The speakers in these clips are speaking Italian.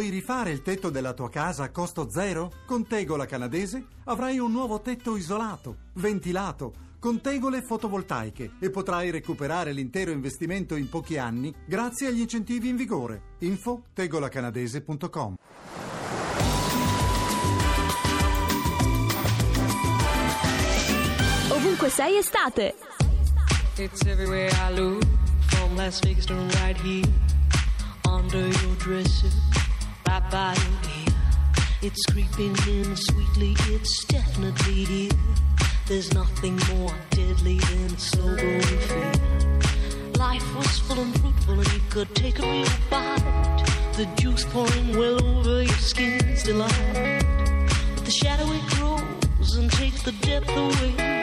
Vuoi rifare il tetto della tua casa a costo zero? Con Tegola Canadese avrai un nuovo tetto isolato, ventilato, con tegole fotovoltaiche e potrai recuperare l'intero investimento in pochi anni grazie agli incentivi in vigore. Info tegolacanadese.com Ovunque sei estate. It's everywhere I look, from Las Vegas to right here, under your dresser, right by your ear. It's creeping in sweetly, it's definitely here. There's nothing more deadly than a slow growing fear. Life was full and fruitful, and you could take a real bite. The juice pouring well over your skin's delight. The shadow it grows and takes the depth away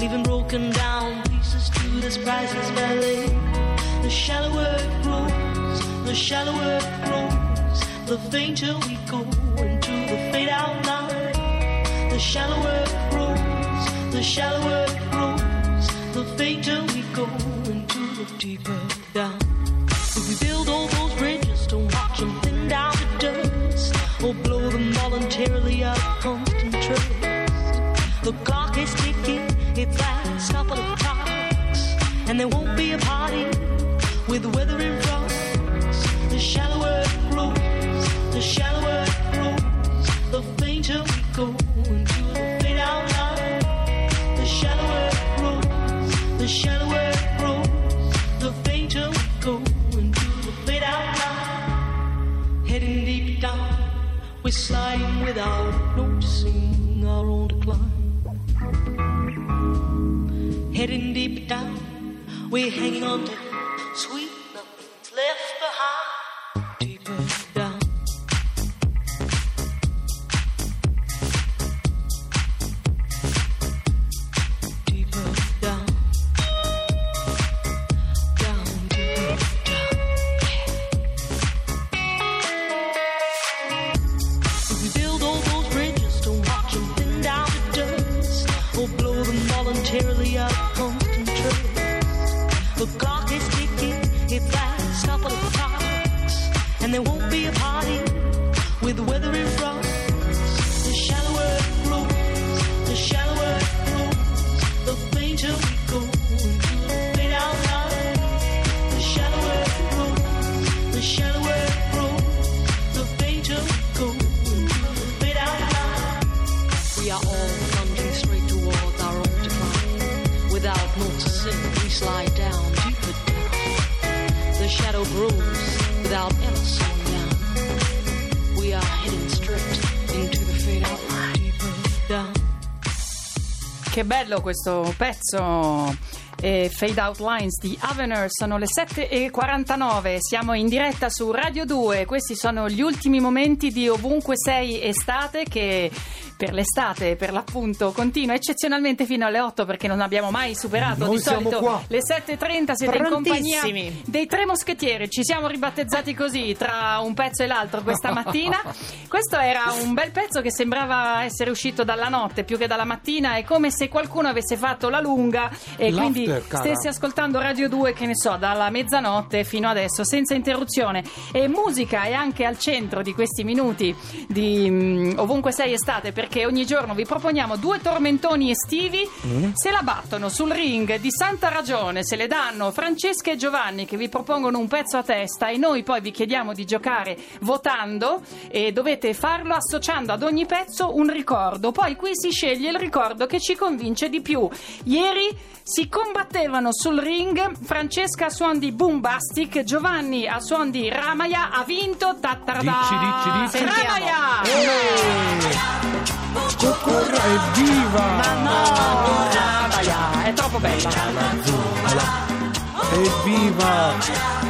leaving broken down pieces to this priceless ballet. The shallower it grows, the shallower it grows, the fainter we go into the fade out line. The shallower it grows, the shallower it grows, the fainter we go into the deeper down. We're hanging on to sweet Che bello questo pezzo. eh, Fade Out Lines di Avener sono le 7.49 siamo in diretta su Radio 2 questi sono gli ultimi momenti di Ovunque Sei Estate che per l'estate per l'appunto continua eccezionalmente fino alle 8 perché non abbiamo mai superato Noi di solito qua. le 7.30 siete in compagnia dei tre moschettieri. Ci siamo ribattezzati così tra un pezzo e l'altro questa mattina. Questo era un bel pezzo che sembrava essere uscito dalla notte più che dalla mattina. È come se qualcuno avesse fatto la lunga e quindi cara. stessi ascoltando Radio 2 che ne so dalla mezzanotte fino adesso senza interruzione. E musica è anche al centro di questi minuti di mm, ovunque sei estate perché ogni giorno vi proponiamo due tormentoni estivi. Mm. se la battono sul ring di Santa Ragione se le danno Francesca e Giovanni che vi propongono un pezzo a testa e noi poi vi chiediamo di giocare votando e dovete farlo associando ad ogni pezzo un ricordo. Poi qui si sceglie il ricordo che ci convince di più. Ieri si combattevano sul ring Francesca a suon di Boombastic Giovanni a suon di Ramaya ha vinto tattarada Dici, dici, dici. Ramaya Cucurra, evviva! ma no Ramaya è troppo bella Evviva!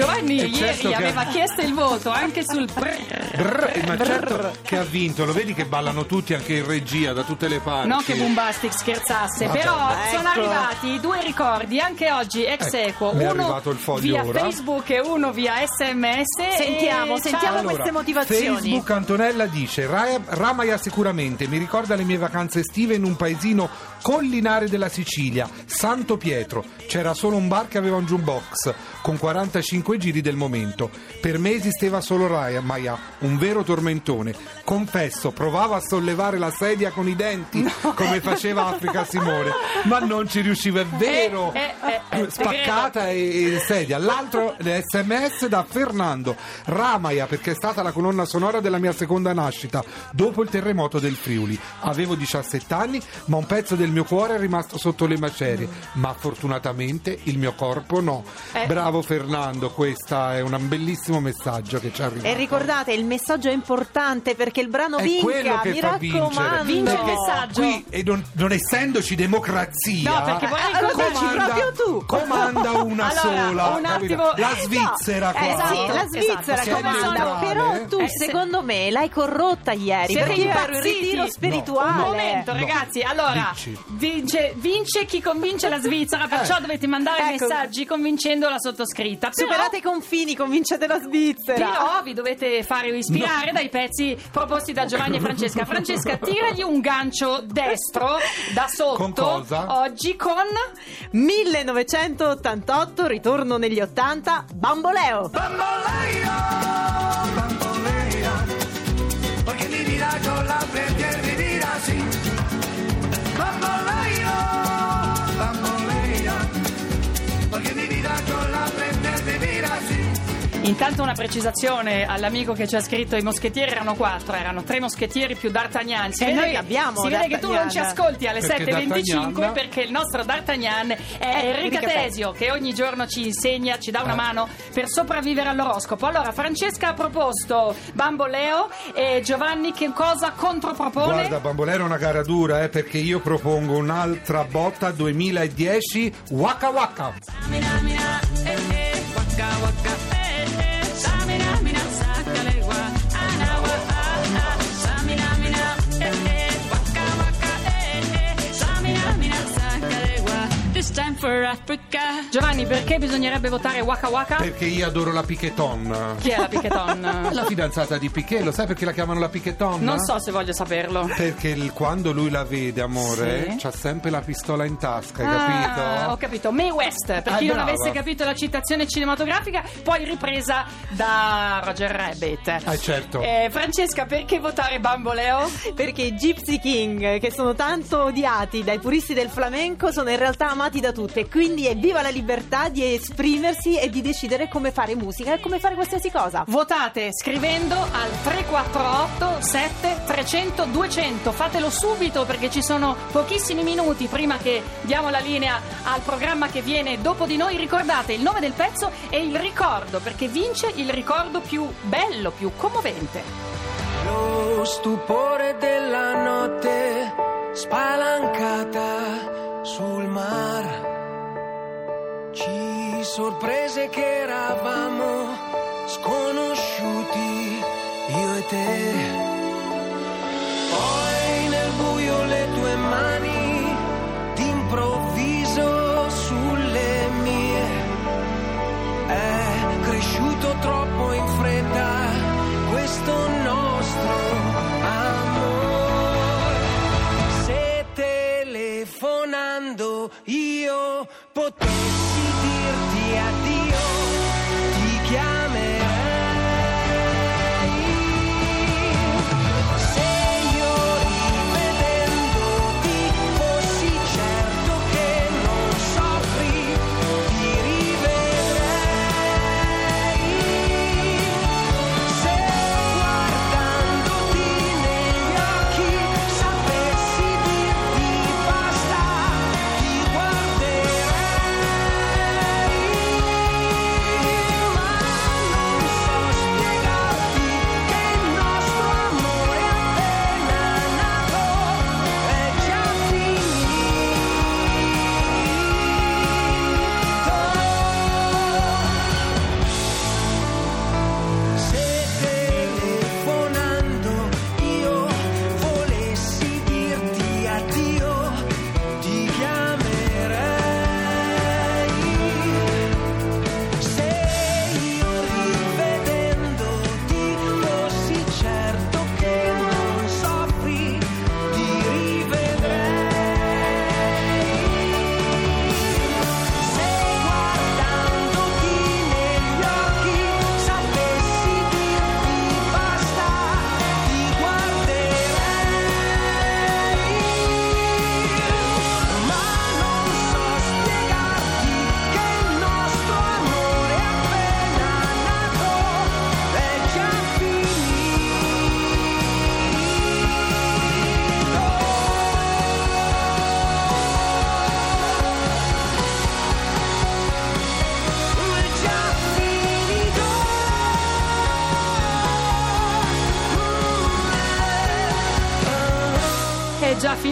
Giovanni E ieri certo che- aveva chiesto il voto anche sul brrr. Brr, ma certo che ha vinto, lo vedi che ballano tutti anche in regia da tutte le parti. Non che Bombastic scherzasse, Vabbè. però sono Ecco. arrivati due ricordi anche oggi ex Ecco, equo, è uno arrivato il foglio via ora. Facebook e uno via SMS. Sentiamo, E- sentiamo ciao. queste motivazioni. Facebook Antonella dice Ra- Ramaia sicuramente mi ricorda le mie vacanze estive in un paesino collinare della Sicilia, Santo Pietro. C'era solo un bar che aveva un jukebox con 45 giri del momento. Per me esisteva solo Ramaia, un vero tormentone. Confesso, provavo a sollevare la sedia con i denti come faceva Africa Simone, ma non ci riusciva, è vero. Eh, eh, eh, Spaccata e, e sedia. L'altro sms da Fernando Ramaia perché è stata la colonna sonora della mia seconda nascita dopo il terremoto del Friuli. Avevo 17 anni, ma un pezzo del mio cuore è rimasto sotto le macerie, ma fortunatamente il mio corpo no. Eh. Bravo Fernando, questo è un bellissimo messaggio che ci arriva. E ricordate, il messaggio è importante perché il brano è vinca, quello che mi fa vincere. raccomando. Vince il messaggio. Qui, e non, non essendoci democrazia, No, perché vorrei ricordare- dici proprio tu. comanda una Allora, sola. un capito? attimo- La Svizzera Eh qua. sì, la Esatto, Svizzera esatto. comanda, neutrale? però tu Eh, se- secondo me l'hai corrotta ieri perché io ero in ritiro spirituale. Un momento, No. ragazzi. Allora, Dici. Vince, vince chi convince la Svizzera, perciò Eh. dovete mandare Ecco. messaggi convincendo la sottoscritta. Però- Superate i confini, convincete la Svizzera. Però vi dovete fare ispirare dai pezzi proposti da Giovanni e Francesca. Francesca, tiragli un gancio destro da sotto. Con cosa? Oggi con 1988, ritorno negli 80, Bamboleo. Bamboleo, bamboleo, porque mi la Intanto una precisazione all'amico che ci ha scritto i moschettieri erano quattro, erano tre moschettieri più D'Artagnan. Si E vede, noi che, abbiamo si vede che tu non ci ascolti alle Perché 7.25 D'Artagnan- perché il nostro D'Artagnan è Enrica Enrica Tesio che ogni giorno ci insegna, ci dà una Eh. mano per sopravvivere all'oroscopo. Allora Francesca ha proposto Bamboleo e Giovanni che cosa contropropone? Guarda, Bambolero è una gara dura, eh, perché io propongo un'altra botta 2010 Waka Waka. This time Giovanni, perché bisognerebbe votare Waka Waka? Perché io adoro la Piqueton. Chi è la Piqueton? La fidanzata di Piquet, lo sai perché la chiamano la Piqueton? Non so se voglio saperlo. Perché il- quando lui la vede, amore, Sì. c'ha sempre la pistola in tasca, hai Ah, capito? ho capito. Mae West, per Ah, chi non brava. avesse capito la citazione cinematografica, poi ripresa da Roger Rabbit. Ah, certo. Eh, Francesca, perché votare Bamboleo? Perché i Gypsy King, che sono tanto odiati dai puristi del flamenco, sono in realtà amati da tutti. E quindi evviva la libertà di esprimersi e di decidere come fare musica e come fare qualsiasi cosa. Votate scrivendo al 348 7 300 200. Fatelo subito perché ci sono pochissimi minuti prima che diamo la linea al programma che viene dopo di noi. Ricordate il nome del pezzo e il ricordo perché vince il ricordo più bello, più commovente. Lo stupore della notte spalancata sul mar ci sorprese che eravamo sconosciuti io e te. Poi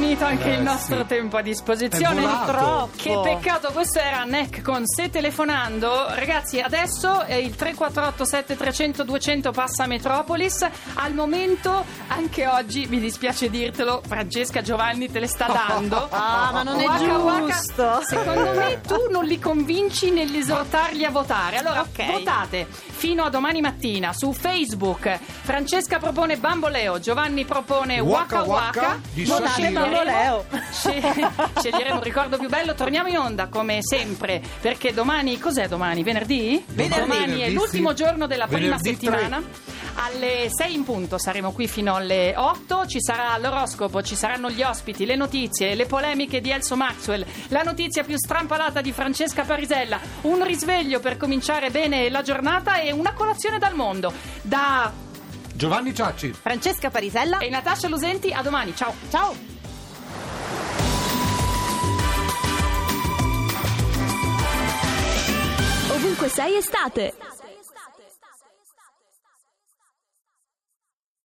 finito anche Eh, il nostro sì. tempo a disposizione. È. Troppo. Che peccato, questo era NEC con Se telefonando. Ragazzi, adesso è il 348 7300 200 passa Metropolis. Al momento, anche oggi, mi dispiace dirtelo, Francesca Giovanni te le sta dando. Ah, ma non è Waka waka. giusto. Secondo me tu non li convinci nell'esortarli a votare. Allora, Ok. votate fino a domani mattina su Facebook. Francesca propone Bamboleo, Giovanni propone Waka Waka Waka Waka. di Votate. Bamboleo. Sce- Sceglieremo un ricordo più bello. Torniamo in onda come sempre. Perché domani, cos'è domani? Venerdì? Venerdì. Domani è l'ultimo sì. giorno della prima Venerdì settimana. Alle 6 in punto saremo qui fino alle 8. Ci sarà l'oroscopo, ci saranno gli ospiti, le notizie, le polemiche di Elso Maxwell, la notizia più strampalata di Francesca Parisella, un risveglio per cominciare bene la giornata e una colazione dal mondo. Da Giovanni Ciacci. Francesca Parisella. e Natascia Lusenti, a domani. Ciao. Ciao. Ovunque sei estate.